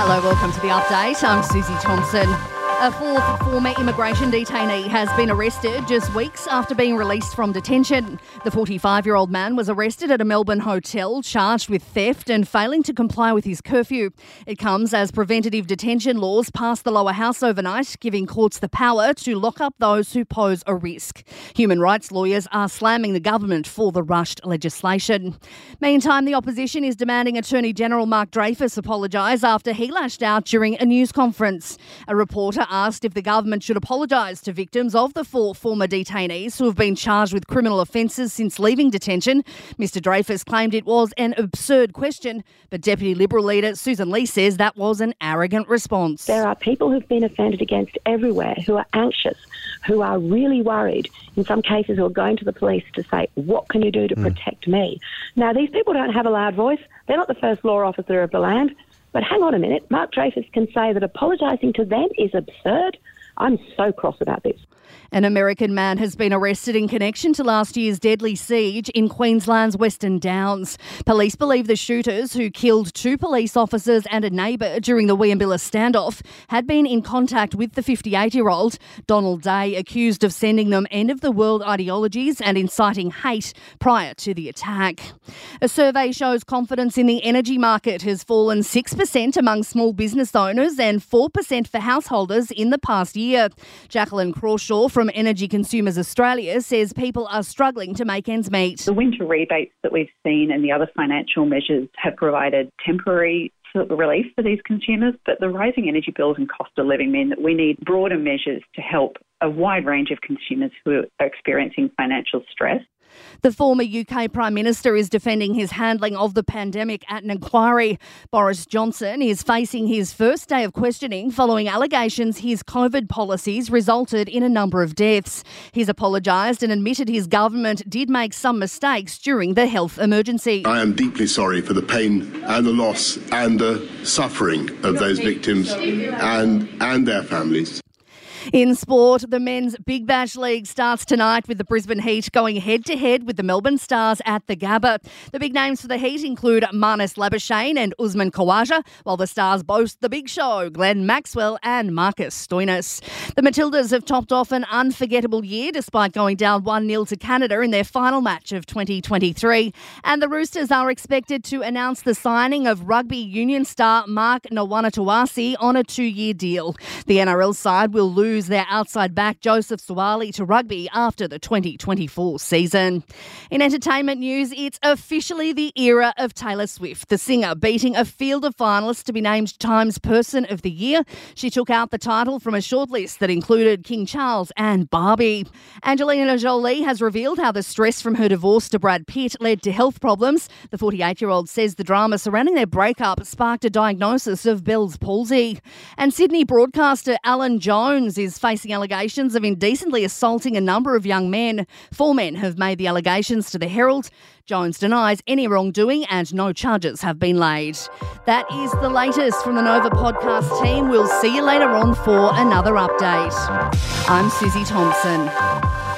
Hello, welcome to the update. I'm Susie Thompson. A fourth former immigration detainee has been arrested just weeks after being released from detention. The 45 year old man was arrested at a Melbourne hotel, charged with theft and failing to comply with his curfew. It comes as preventative detention laws passed the lower house overnight, giving courts the power to lock up those who pose a risk. Human rights lawyers are slamming the government for the rushed legislation. Meantime, the opposition is demanding Attorney General Mark Dreyfus apologise after he lashed out during a news conference. A reporter asked if the government should apologise to victims of the four former detainees who have been charged with criminal offences since leaving detention. Mr Dreyfus claimed it was an absurd question, but Deputy Liberal leader Sussan Ley says that was an arrogant response. There are people who've been offended against everywhere who are anxious, who are really worried, in some cases who are going to the police to say, what can you do to mm. protect me? Now, these people don't have a loud voice. They're not the first law officer of the land. But hang on a minute, Mark Dreyfus can say that apologising to them is absurd. I'm so cross about this. An American man has been arrested in connection to last year's deadly siege in Queensland's Western Downs. Police believe the shooters, who killed two police officers and a neighbour during the Wieambilla standoff, had been in contact with the 58 year old. Donald Day accused of sending them end of the world ideologies and inciting hate prior to the attack. A survey shows confidence in the energy market has fallen 6% among small business owners and 4% for householders in the past year. Jacqueline Crawshaw from Energy Consumers Australia says people are struggling to make ends meet. The winter rebates that we've seen and the other financial measures have provided temporary relief for these consumers, but the rising energy bills and cost of living mean that we need broader measures to help a wide range of consumers who are experiencing financial stress. The former UK Prime Minister is defending his handling of the pandemic at an inquiry. Boris Johnson is facing his first day of questioning following allegations his COVID policies resulted in a number of deaths. He's apologised and admitted his government did make some mistakes during the health emergency. I am deeply sorry for the pain and the loss and the suffering of those victims and, and their families. In sport, the men's Big Bash League starts tonight with the Brisbane Heat going head to head with the Melbourne Stars at the Gabba. The big names for the Heat include Marnus Labuschagne and Usman Khawaja, while the Stars boast the big show, Glenn Maxwell and Marcus Stoinis. The Matildas have topped off an unforgettable year despite going down 1 0 to Canada in their final match of 2023. And the Roosters are expected to announce the signing of rugby union star Mark Nawaqanitawase on a two year deal. The NRL side will lose lose their outside back Joseph Suaalii to rugby after the 2024 season. In entertainment news, it's officially the era of Taylor Swift, the singer beating a field of finalists to be named Times Person of the Year. She took out the title from a shortlist that included King Charles and Barbie. Angelina Jolie has revealed how the stress from her divorce to Brad Pitt led to health problems. The 48 year old says the drama surrounding their breakup sparked a diagnosis of Bell's palsy. And Sydney broadcaster Alan Jones is facing allegations of indecently assaulting a number of young men. Four men have made the allegations to the Herald. Jones denies any wrongdoing and no charges have been laid. That is the latest from the Nova podcast team. We'll see you later on for another update. I'm Susie Thompson.